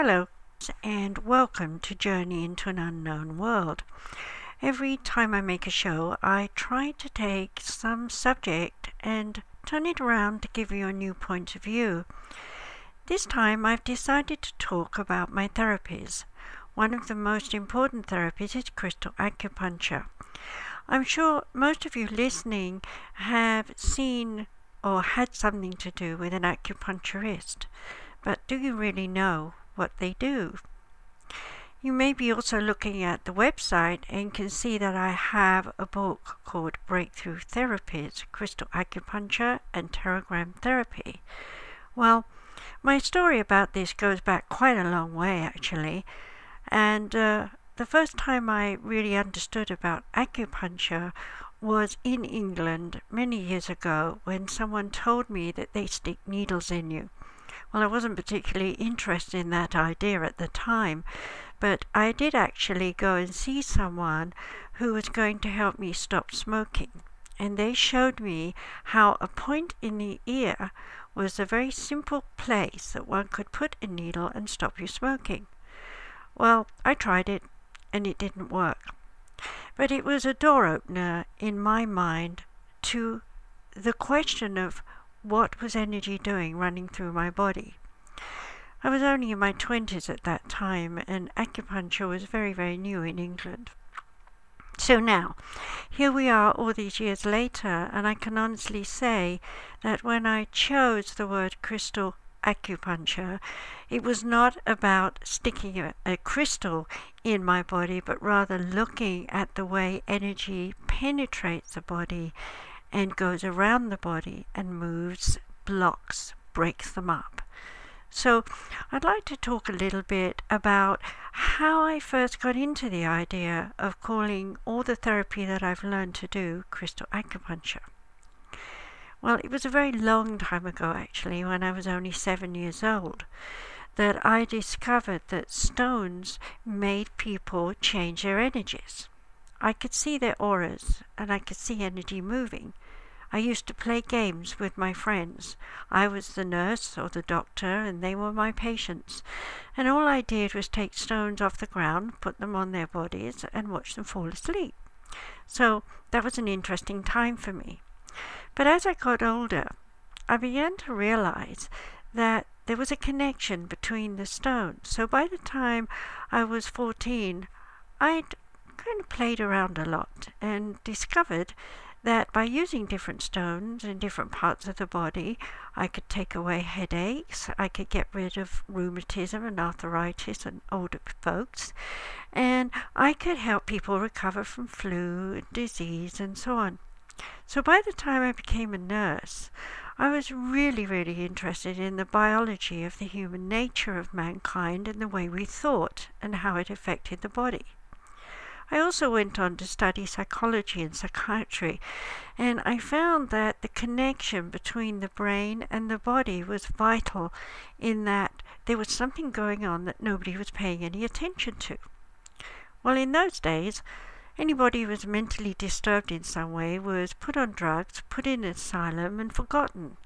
Hello, and welcome to Journey into an Unknown World. Every time I make a show, I try to take some subject and turn it around to give you a new point of view. This time, I've decided to talk about my therapies. One of the most important therapies is crystal acupuncture. I'm sure most of you listening have seen or had something to do with an acupuncturist, but do you really know what they do. You may be also looking at the website and can see that I have a book called Breakthrough Therapies Crystal Acupuncture and Pterogram Therapy. Well, my story about this goes back quite a long way actually, and uh, the first time I really understood about acupuncture was in England many years ago when someone told me that they stick needles in you. Well, I wasn't particularly interested in that idea at the time, but I did actually go and see someone who was going to help me stop smoking. And they showed me how a point in the ear was a very simple place that one could put a needle and stop you smoking. Well, I tried it and it didn't work. But it was a door opener in my mind to the question of what was energy doing running through my body. I was only in my 20s at that time, and acupuncture was very, very new in England. So now, here we are all these years later, and I can honestly say that when I chose the word crystal acupuncture, it was not about sticking a, a, crystal in my body, but rather looking at the way energy penetrates the body and goes around the body and moves, blocks, breaks them up. So, I'd like to talk a little bit about how I first got into the idea of calling all the therapy that I've learned to do crystal acupuncture. Well, it was a very long time ago, actually, when I was only seven years old, that I discovered that stones made people change their energies. I could see their auras and I could see energy moving. I used to play games with my friends. I was the nurse or the doctor, and they were my patients. And all I did was take stones off the ground, put them on their bodies, and watch them fall asleep. So that was an interesting time for me. But as I got older, I began to realize that there was a connection between the stones. So by the time I was 14, I'd kind of played around a lot and discovered that by using different stones in different parts of the body, I could take away headaches, I could get rid of rheumatism and arthritis in older folks, and I could help people recover from flu and disease and so on. So by the time I became a nurse, I was really, really interested in the biology of the human nature of mankind and the way we thought and how it affected the body. I also went on to study psychology and psychiatry, and I found that the connection between the brain and the body was vital in that there was something going on that nobody was paying any attention to. Well, in those days, anybody who was mentally disturbed in some way was put on drugs, put in asylum, and forgotten.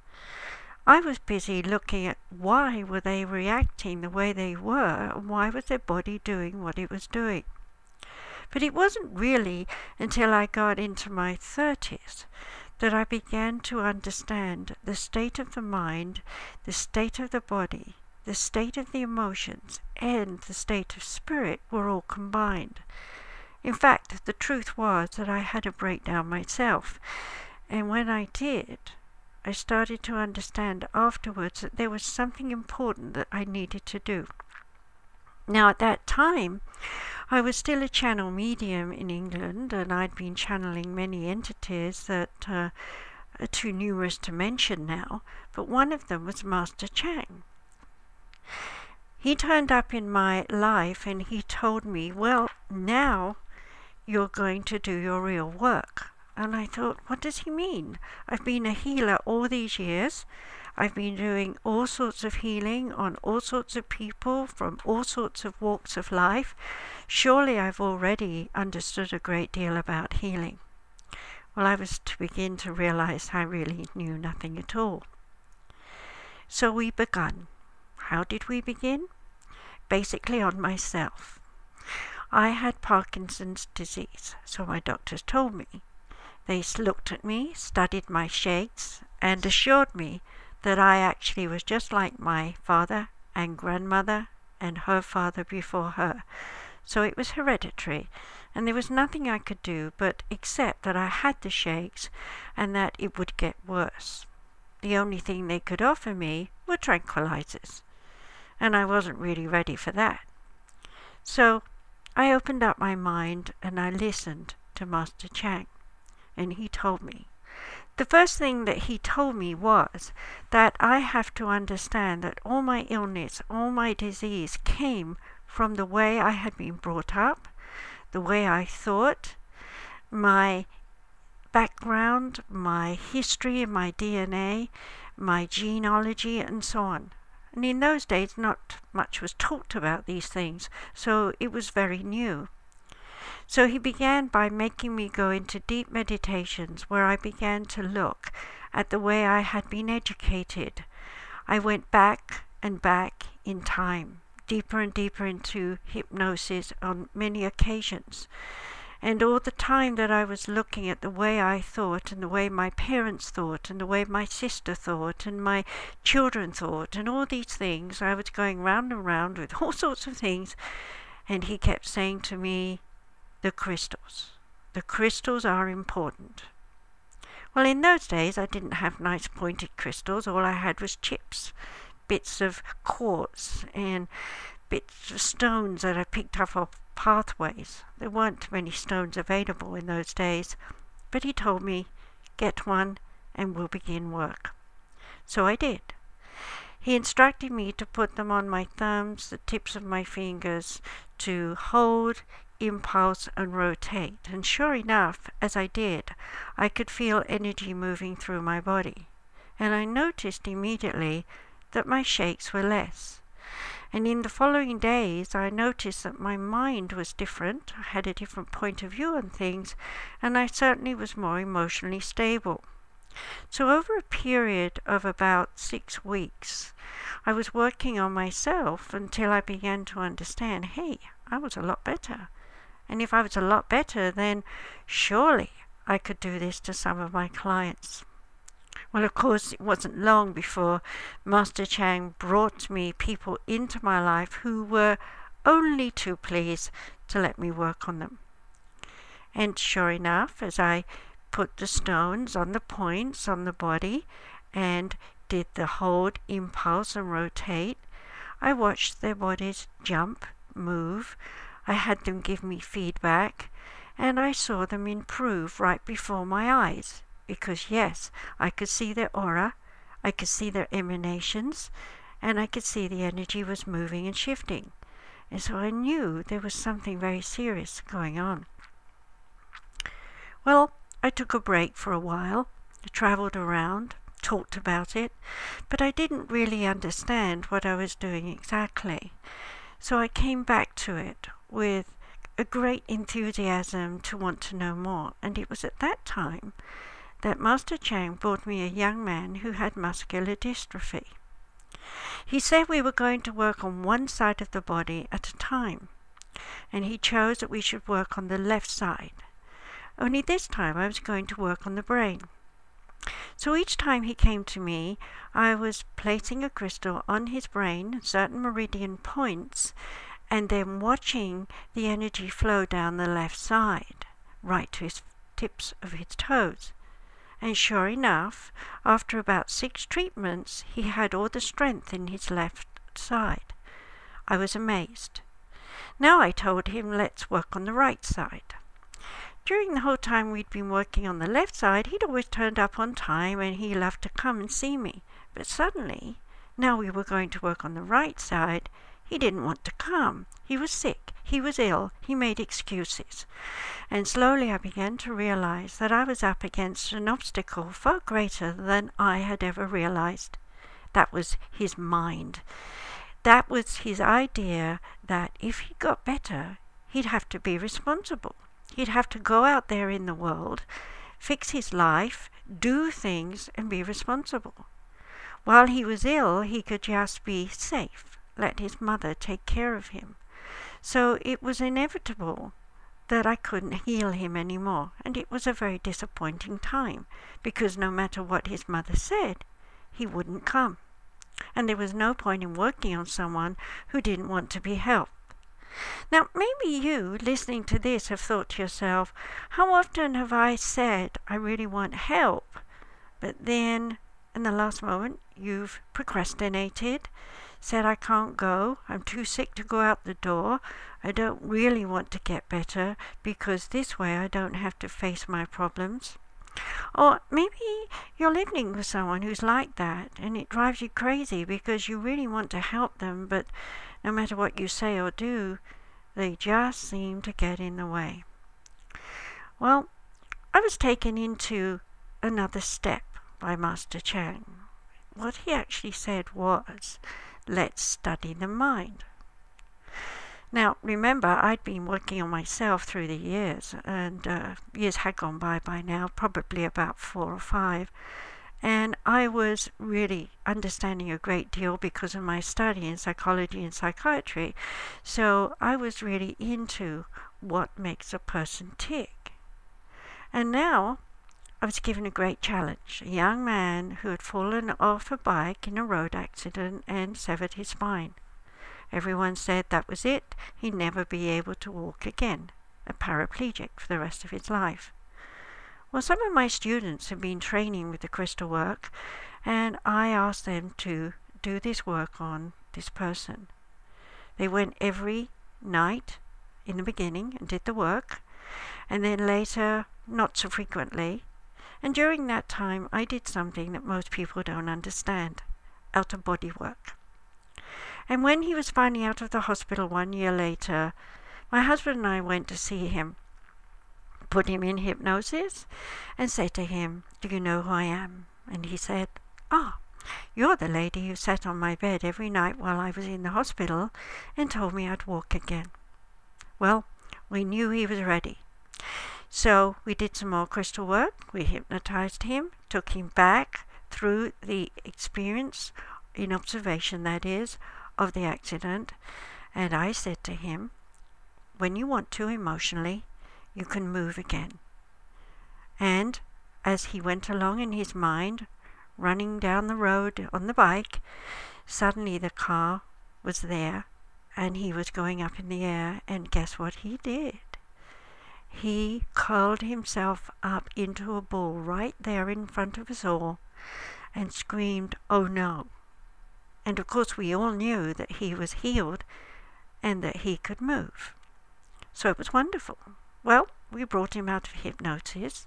I was busy looking at why were they reacting the way they were, and why was their body doing what it was doing. But it wasn't really until I got into my 30s that I began to understand the state of the mind, the state of the body, the state of the emotions, and the state of spirit were all combined. In fact, the truth was that I had a breakdown myself, and when I did, I started to understand afterwards that there was something important that I needed to do. Now, at that time, I was still a channel medium in England, and I'd been channeling many entities that uh, are too numerous to mention now, but one of them was Master Chang. He turned up in my life and he told me, Well, now you're going to do your real work. And I thought, What does he mean? I've been a healer all these years. I've been doing all sorts of healing on all sorts of people from all sorts of walks of life. Surely I've already understood a great deal about healing. Well, I was to begin to realize I really knew nothing at all. So we began. How did we begin? basically on myself. I had Parkinson's disease, so my doctors told me. They looked at me, studied my shakes, and assured me that I actually was just like my father and grandmother and her father before her. So it was hereditary, and there was nothing I could do but accept that I had the shakes and that it would get worse. The only thing they could offer me were tranquilizers, and I wasn't really ready for that. So I opened up my mind and I listened to Master Chang, and he told me. The first thing that he told me was that I have to understand that all my illness, all my disease came from the way I had been brought up, the way I thought, my background, my history, my DNA, my genealogy, and so on. And in those days, not much was talked about these things, so it was very new. So he began by making me go into deep meditations where I began to look at the way I had been educated. I went back and back in time, deeper and deeper into hypnosis on many occasions. And all the time that I was looking at the way I thought and the way my parents thought and the way my sister thought and my children thought and all these things, I was going round and round with all sorts of things. And he kept saying to me, the crystals. The crystals are important. Well, in those days, I didn't have nice pointed crystals. All I had was chips, bits of quartz, and bits of stones that I picked up off pathways. There weren't many stones available in those days, but he told me, get one and we'll begin work. So I did. He instructed me to put them on my thumbs, the tips of my fingers, to hold, impulse, and rotate. And sure enough, as I did, I could feel energy moving through my body. And I noticed immediately that my shakes were less. And in the following days, I noticed that my mind was different. I had a different point of view on things, and I certainly was more emotionally stable. So, over a period of about six weeks, I was working on myself until I began to understand hey, I was a lot better. And if I was a lot better, then surely I could do this to some of my clients. Well, of course, it wasn't long before Master Chang brought me people into my life who were only too pleased to let me work on them. And sure enough, as I put the stones on the points on the body and did the hold, impulse, and rotate, I watched their bodies jump, move. I had them give me feedback, and I saw them improve right before my eyes because, yes, I could see their aura, I could see their emanations, and I could see the energy was moving and shifting. And so I knew there was something very serious going on. Well, I took a break for a while, traveled around, talked about it, but I didn't really understand what I was doing exactly. So I came back to it with a great enthusiasm to want to know more, and it was at that time that Master Chang brought me a young man who had muscular dystrophy. He said we were going to work on one side of the body at a time, and he chose that we should work on the left side. Only this time I was going to work on the brain. So each time he came to me, I was placing a crystal on his brain, certain meridian points, and then watching the energy flow down the left side, right to his tips of his toes. And sure enough, after about six treatments, he had all the strength in his left side. I was amazed. Now I told him, let's work on the right side. During the whole time we'd been working on the left side, he'd always turned up on time and he loved to come and see me. But suddenly, now we were going to work on the right side, he didn't want to come. He was sick. He was ill. He made excuses. And slowly I began to realize that I was up against an obstacle far greater than I had ever realized. That was his mind. That was his idea that if he got better, he'd have to be responsible. He'd have to go out there in the world, fix his life, do things, and be responsible. While he was ill, he could just be safe let his mother take care of him. So it was inevitable that I couldn't heal him anymore, and it was a very disappointing time because no matter what his mother said, he wouldn't come. And there was no point in working on someone who didn't want to be helped. Now, maybe you, listening to this, have thought to yourself, how often have I said I really want help, but then in the last moment you've procrastinated, said I can't go, I'm too sick to go out the door, I don't really want to get better because this way I don't have to face my problems. Or maybe you're living with someone who's like that and it drives you crazy because you really want to help them, but no matter what you say or do, they just seem to get in the way. Well, I was taken into another step by Master Chang. What he actually said was, let's study the mind. Now, remember, I'd been working on myself through the years, and uh, years had gone by by now, probably about four or five. And I was really understanding a great deal because of my study in psychology and psychiatry. So I was really into what makes a person tick. And now I was given a great challenge. A young man who had fallen off a bike in a road accident and severed his spine. Everyone said that was it, he'd never be able to walk again, a paraplegic for the rest of his life. Well, some of my students have been training with the crystal work, and I asked them to do this work on this person. They went every night in the beginning and did the work, and then later, not so frequently. And during that time, I did something that most people don't understand out of body work. And when he was finally out of the hospital one year later, my husband and I went to see him, put him in hypnosis, and said to him, Do you know who I am? And he said, Ah, oh, you're the lady who sat on my bed every night while I was in the hospital and told me I'd walk again. Well, we knew he was ready. So we did some more crystal work. We hypnotized him, took him back through the experience, in observation that is, of the accident, and I said to him, When you want to emotionally, you can move again. And as he went along in his mind, running down the road on the bike, suddenly the car was there and he was going up in the air, and guess what he did? He curled himself up into a ball right there in front of us all and screamed, Oh no! And of course, we all knew that he was healed and that he could move. So it was wonderful. Well, we brought him out of hypnosis,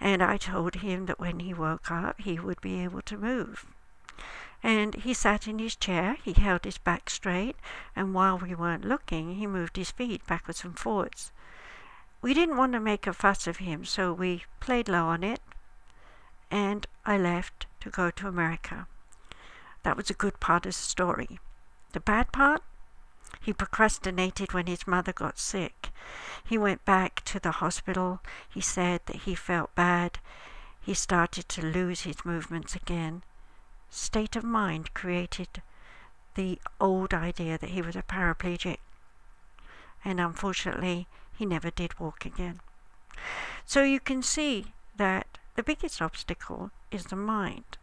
and I told him that when he woke up, he would be able to move. And he sat in his chair, he held his back straight, and while we weren't looking, he moved his feet backwards and forwards. We didn't want to make a fuss of him, so we played low on it, and I left to go to America. That was a good part of the story. The bad part? He procrastinated when his mother got sick. He went back to the hospital. He said that he felt bad. He started to lose his movements again. State of mind created the old idea that he was a paraplegic. And unfortunately, he never did walk again. So you can see that the biggest obstacle is the mind.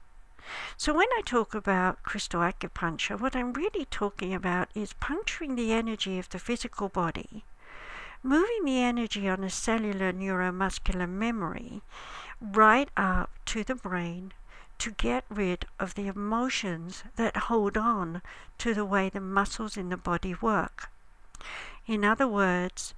So when I talk about crystal acupuncture, what I'm really talking about is puncturing the energy of the physical body, moving the energy on a cellular neuromuscular memory right up to the brain to get rid of the emotions that hold on to the way the muscles in the body work. In other words,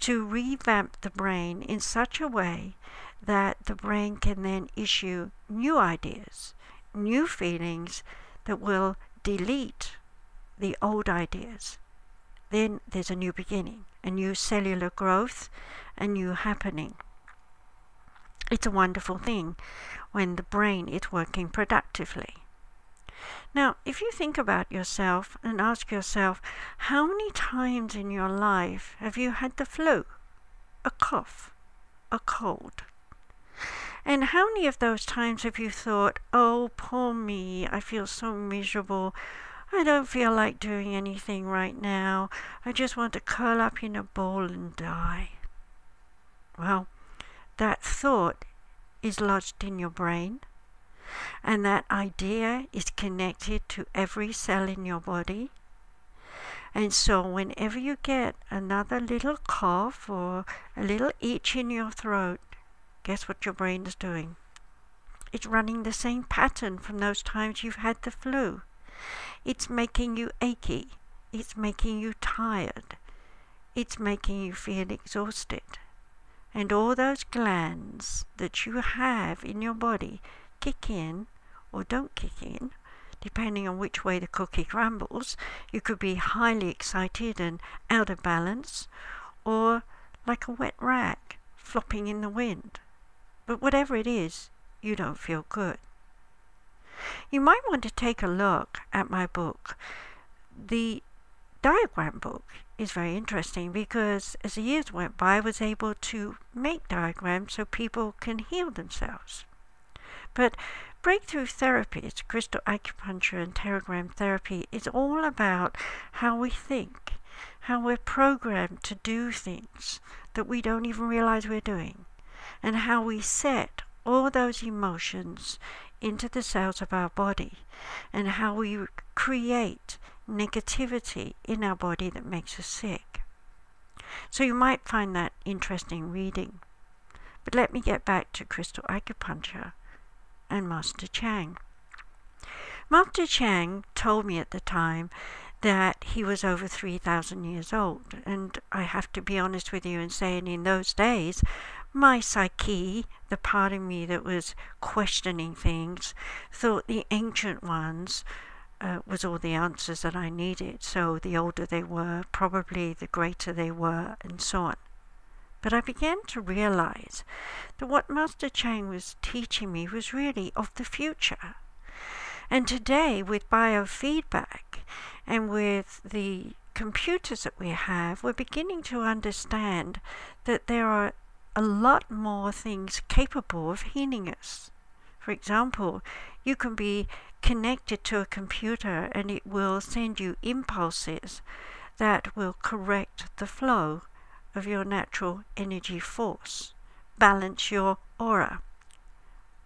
to revamp the brain in such a way that the brain can then issue new ideas, new feelings that will delete the old ideas. Then there's a new beginning, a new cellular growth, a new happening. It's a wonderful thing when the brain is working productively. Now, if you think about yourself and ask yourself, how many times in your life have you had the flu, a cough, a cold? And how many of those times have you thought, oh, poor me, I feel so miserable. I don't feel like doing anything right now. I just want to curl up in a ball and die. Well, that thought is lodged in your brain, and that idea is connected to every cell in your body. And so, whenever you get another little cough or a little itch in your throat, guess what your brain is doing? It's running the same pattern from those times you've had the flu. It's making you achy. It's making you tired. It's making you feel exhausted. And all those glands that you have in your body kick in or don't kick in, depending on which way the cookie crumbles. You could be highly excited and out of balance, or like a wet rag flopping in the wind. But whatever it is, you don't feel good. You might want to take a look at my book. The diagram book is very interesting because as the years went by, I was able to make diagrams so people can heal themselves. But breakthrough therapies, crystal acupuncture and pterogram therapy, is all about how we think, how we're programmed to do things that we don't even realize we're doing, and how we set all those emotions into the cells of our body and how we create negativity in our body that makes us sick. So you might find that interesting reading. But let me get back to crystal acupuncture and Master Chang. Master Chang told me at the time that he was over 3,000 years old. And I have to be honest with you and say, in those days, my psyche, the part of me that was questioning things, thought the ancient ones uh, was all the answers that I needed. So the older they were, probably the greater they were, and so on. But I began to realize that what Master Chang was teaching me was really of the future. And today, with biofeedback and with the computers that we have, we're beginning to understand that there are a lot more things capable of healing us. For example, you can be connected to a computer and it will send you impulses that will correct the flow of your natural energy force, balance your aura.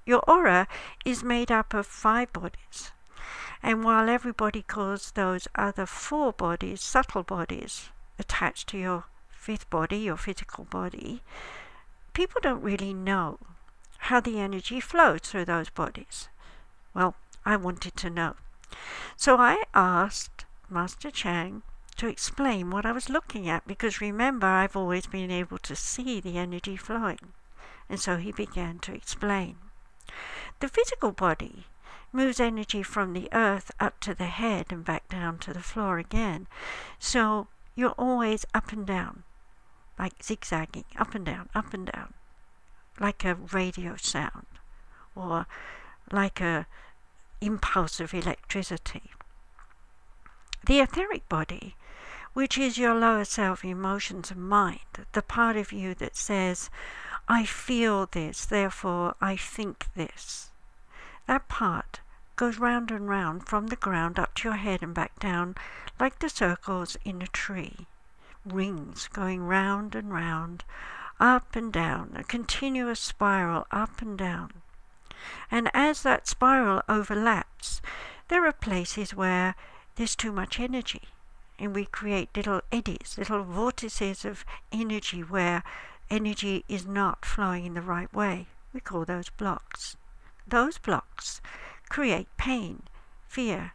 Your aura is made up of five bodies, and while everybody calls those other four bodies subtle bodies attached to your fifth body, your physical body, people don't really know how the energy flows through those bodies. Well, I wanted to know. So I asked Master Chang to explain what I was looking at because remember, I've always been able to see the energy flowing. And so he began to explain. The physical body moves energy from the earth up to the head and back down to the floor again. So you're always up and down like zigzagging up and down, up and down, like a radio sound or like a impulse of electricity. The etheric body, which is your lower self emotions and mind, the part of you that says, I feel this, therefore I think this. That part goes round and round from the ground up to your head and back down like the circles in a tree rings going round and round, up and down, a continuous spiral up and down. And as that spiral overlaps, there are places where there's too much energy. And we create little eddies, little vortices of energy where energy is not flowing in the right way. We call those blocks. Those blocks create pain, fear,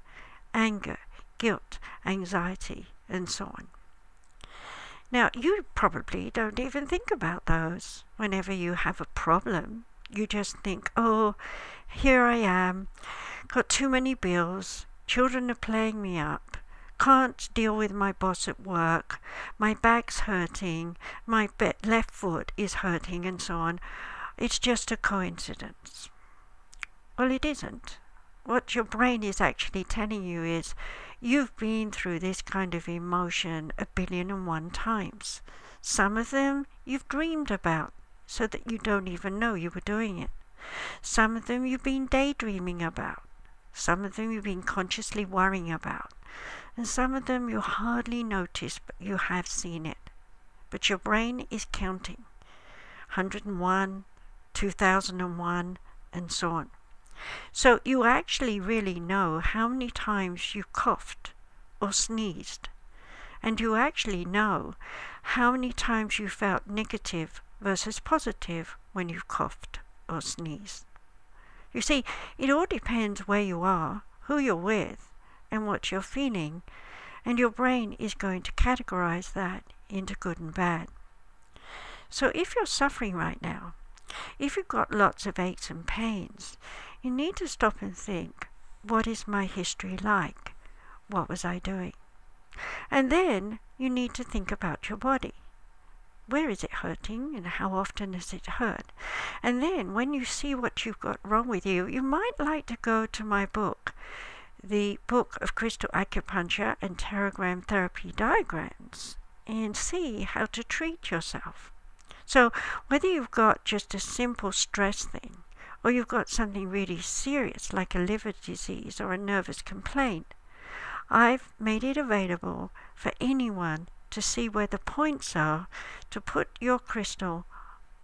anger, guilt, anxiety, and so on. Now, you probably don't even think about those whenever you have a problem. You just think, oh, here I am, got too many bills, children are playing me up, can't deal with my boss at work, my back's hurting, my left foot is hurting, and so on. It's just a coincidence. Well, it isn't. What your brain is actually telling you is You've been through this kind of emotion a billion and one times. Some of them you've dreamed about so that you don't even know you were doing it. Some of them you've been daydreaming about. Some of them you've been consciously worrying about. And some of them you hardly notice, but you have seen it. But your brain is counting 101, 2001, and so on. So you actually really know how many times you coughed or sneezed. And you actually know how many times you felt negative versus positive when you coughed or sneezed. You see, it all depends where you are, who you're with, and what you're feeling, and your brain is going to categorize that into good and bad. So if you're suffering right now, if you've got lots of aches and pains, you need to stop and think what is my history like? What was I doing? And then you need to think about your body. Where is it hurting and how often does it hurt? And then when you see what you've got wrong with you, you might like to go to my book, the book of crystal acupuncture and pterogram therapy diagrams, and see how to treat yourself. So whether you've got just a simple stress thing, or you've got something really serious like a liver disease or a nervous complaint, I've made it available for anyone to see where the points are to put your crystal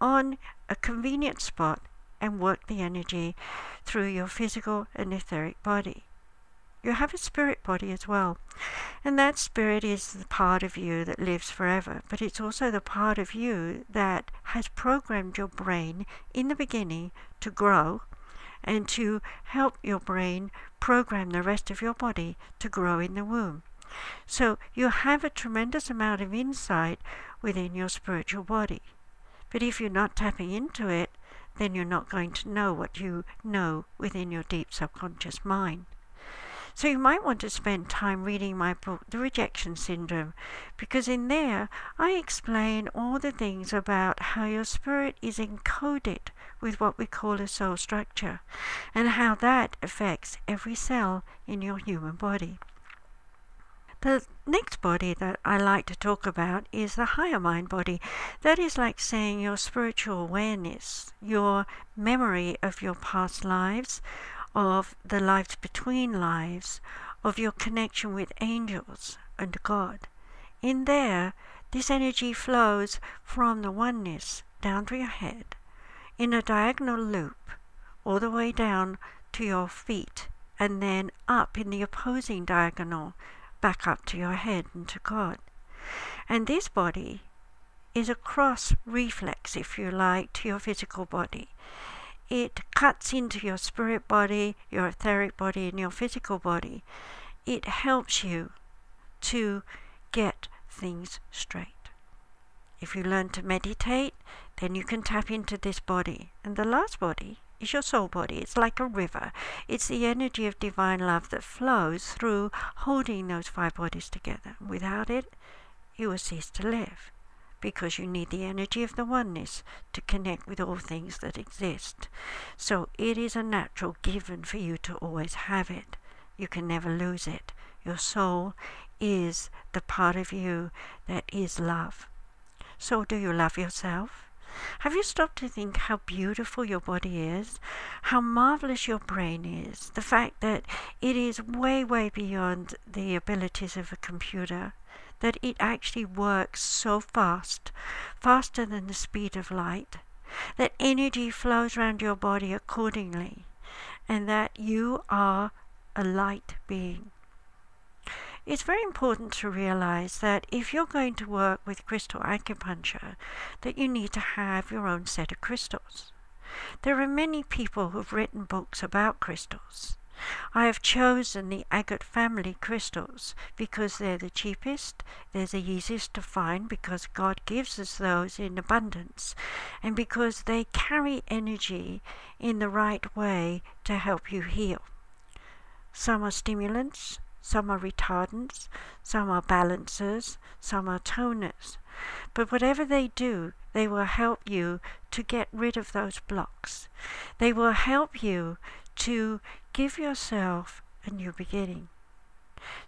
on a convenient spot and work the energy through your physical and etheric body. You have a spirit body as well. And that spirit is the part of you that lives forever, but it's also the part of you that has programmed your brain in the beginning to grow and to help your brain program the rest of your body to grow in the womb. So you have a tremendous amount of insight within your spiritual body. But if you're not tapping into it, then you're not going to know what you know within your deep subconscious mind. So you might want to spend time reading my book, The Rejection Syndrome, because in there I explain all the things about how your spirit is encoded with what we call a soul structure and how that affects every cell in your human body. The next body that I like to talk about is the higher mind body. That is like saying your spiritual awareness, your memory of your past lives, of the lives between lives, of your connection with angels and God. In there, this energy flows from the oneness down to your head in a diagonal loop all the way down to your feet and then up in the opposing diagonal back up to your head and to God. And this body is a cross reflex, if you like, to your physical body. It cuts into your spirit body, your etheric body, and your physical body. It helps you to get things straight. If you learn to meditate, then you can tap into this body. And the last body is your soul body. It's like a river. It's the energy of divine love that flows through holding those five bodies together. Without it, you will cease to live because you need the energy of the oneness to connect with all things that exist. So it is a natural given for you to always have it. You can never lose it. Your soul is the part of you that is love. So do you love yourself? Have you stopped to think how beautiful your body is? How marvelous your brain is? The fact that it is way, way beyond the abilities of a computer. That it actually works so fast, faster than the speed of light. That energy flows around your body accordingly. And that you are a light being it's very important to realize that if you're going to work with crystal acupuncture, that you need to have your own set of crystals. There are many people who've written books about crystals. I have chosen the agate family crystals because they're the cheapest, they're the easiest to find because God gives us those in abundance, and because they carry energy in the right way to help you heal. Some are stimulants, some are retardants, some are balancers, some are toners. But whatever they do, they will help you to get rid of those blocks. They will help you to give yourself a new beginning.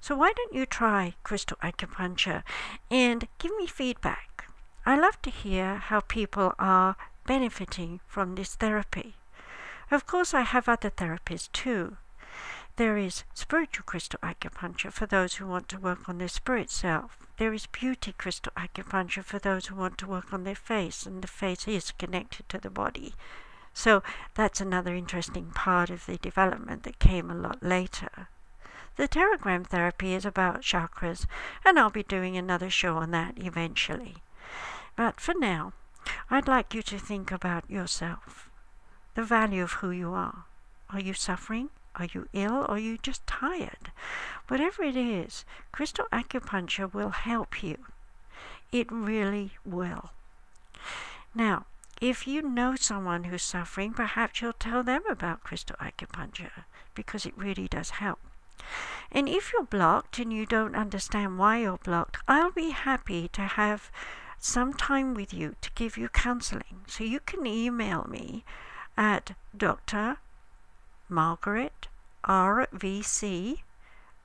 So why don't you try crystal acupuncture and give me feedback? I love to hear how people are benefiting from this therapy. Of course, I have other therapies too. There is spiritual crystal acupuncture for those who want to work on their spirit self. There is beauty crystal acupuncture for those who want to work on their face, and the face is connected to the body. So that's another interesting part of the development that came a lot later. The pterogram therapy is about chakras, and I'll be doing another show on that eventually. But for now, I'd like you to think about yourself, the value of who you are. Are you suffering? Are you ill are you just tired? Whatever it is, crystal acupuncture will help you. It really will. Now, if you know someone who's suffering, perhaps you'll tell them about crystal acupuncture because it really does help. And if you're blocked and you don't understand why you're blocked, I'll be happy to have some time with you to give you counseling. So you can email me at Dr. Margaret RVC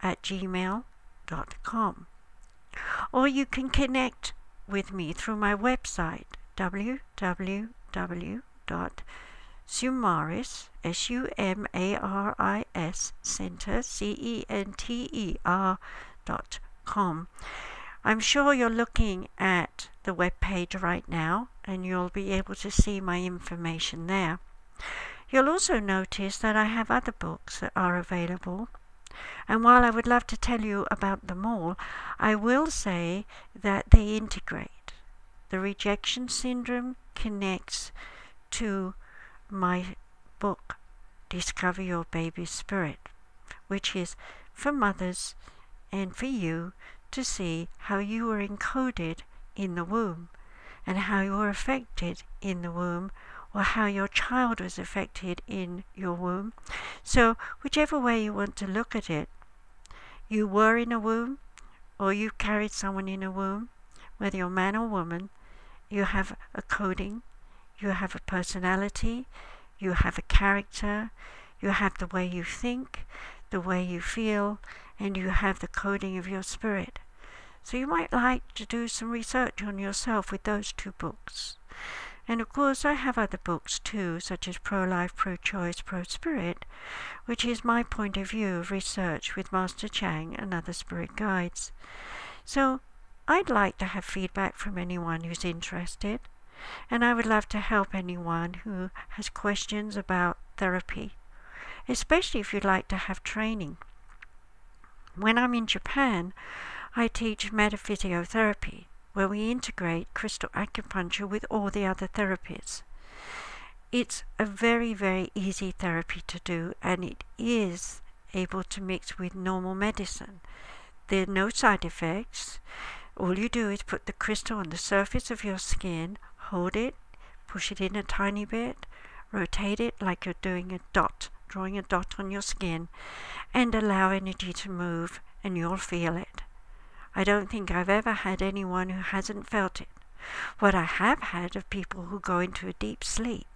at gmail.com. Or you can connect with me through my website www.sumaris, S-U-M-A-R-I-S, center, C-E-N-T-E-R dot com. I'm sure you're looking at the web page right now and you'll be able to see my information there. You'll also notice that I have other books that are available. And while I would love to tell you about them all, I will say that they integrate. The rejection syndrome connects to my book, Discover Your Baby's Spirit, which is for mothers and for you to see how you were encoded in the womb and how you were affected in the womb or how your child was affected in your womb. So, whichever way you want to look at it, you were in a womb or you carried someone in a womb, whether you're man or woman, you have a coding, you have a personality, you have a character, you have the way you think, the way you feel, and you have the coding of your spirit. So you might like to do some research on yourself with those two books. And of course, I have other books too, such as Pro Life, Pro Choice, Pro Spirit, which is my point of view of research with Master Chang and other spirit guides. So, I'd like to have feedback from anyone who's interested, and I would love to help anyone who has questions about therapy, especially if you'd like to have training. When I'm in Japan, I teach metaphysiotherapy where we integrate crystal acupuncture with all the other therapies. It's a very, very easy therapy to do, and it is able to mix with normal medicine. There are no side effects. All you do is put the crystal on the surface of your skin, hold it, push it in a tiny bit, rotate it like you're doing a dot, drawing a dot on your skin, and allow energy to move, and you'll feel it. I don't think I've ever had anyone who hasn't felt it. What I have had of people who go into a deep sleep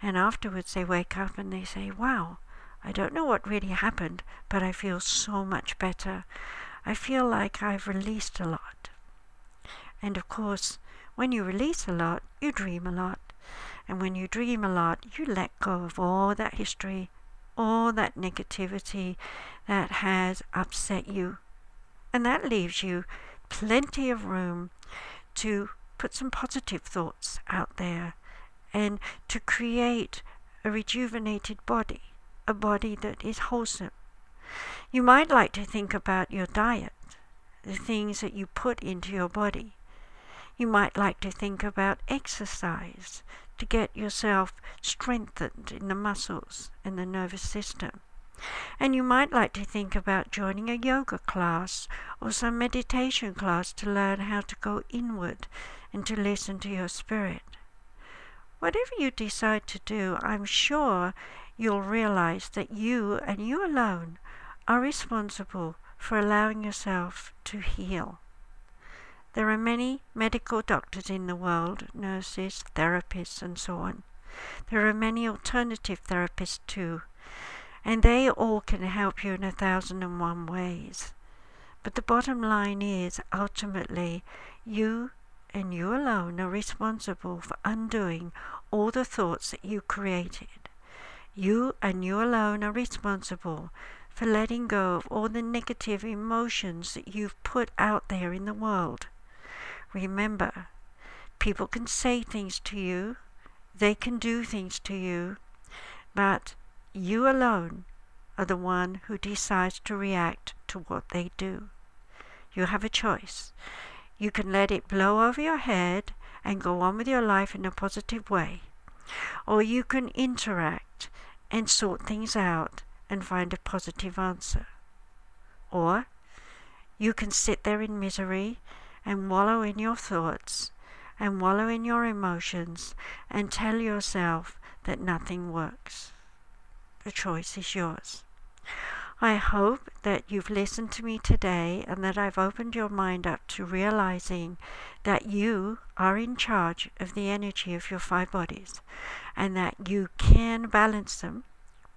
and afterwards they wake up and they say, Wow, I don't know what really happened, but I feel so much better. I feel like I've released a lot. And of course, when you release a lot, you dream a lot. And when you dream a lot, you let go of all that history, all that negativity that has upset you and that leaves you plenty of room to put some positive thoughts out there and to create a rejuvenated body, a body that is wholesome. You might like to think about your diet, the things that you put into your body. You might like to think about exercise to get yourself strengthened in the muscles and the nervous system. And you might like to think about joining a yoga class or some meditation class to learn how to go inward and to listen to your spirit. Whatever you decide to do, I'm sure you'll realize that you and you alone are responsible for allowing yourself to heal. There are many medical doctors in the world, nurses, therapists, and so on. There are many alternative therapists too and they all can help you in a thousand and one ways. But the bottom line is ultimately you and you alone are responsible for undoing all the thoughts that you created. You and you alone are responsible for letting go of all the negative emotions that you've put out there in the world. Remember, people can say things to you, they can do things to you, but you alone are the one who decides to react to what they do. You have a choice. You can let it blow over your head and go on with your life in a positive way, or you can interact and sort things out and find a positive answer. Or you can sit there in misery and wallow in your thoughts and wallow in your emotions and tell yourself that nothing works. The choice is yours. I hope that you've listened to me today and that I've opened your mind up to realizing that you are in charge of the energy of your five bodies and that you can balance them,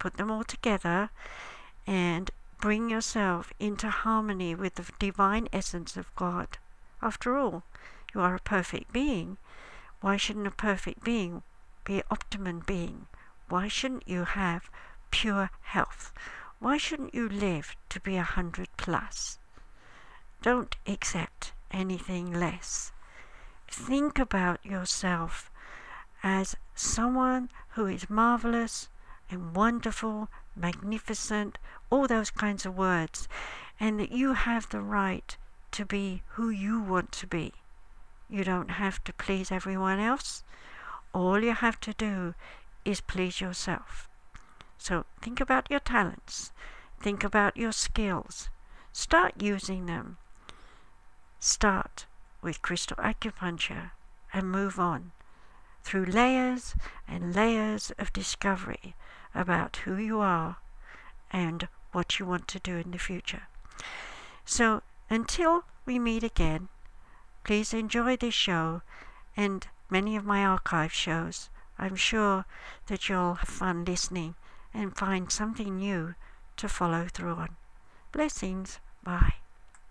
put them all together, and bring yourself into harmony with the divine essence of God. After all, you are a perfect being. Why shouldn't a perfect being be an optimum being? Why shouldn't you have pure health? Why shouldn't you live to be a hundred plus? Don't accept anything less. Think about yourself as someone who is marvelous and wonderful, magnificent, all those kinds of words, and that you have the right to be who you want to be. You don't have to please everyone else. All you have to do is please yourself. So think about your talents. Think about your skills. Start using them. Start with crystal acupuncture and move on through layers and layers of discovery about who you are and what you want to do in the future. So until we meet again, please enjoy this show and many of my archive shows. I'm sure that you'll have fun listening and find something new to follow through on. Blessings. Bye.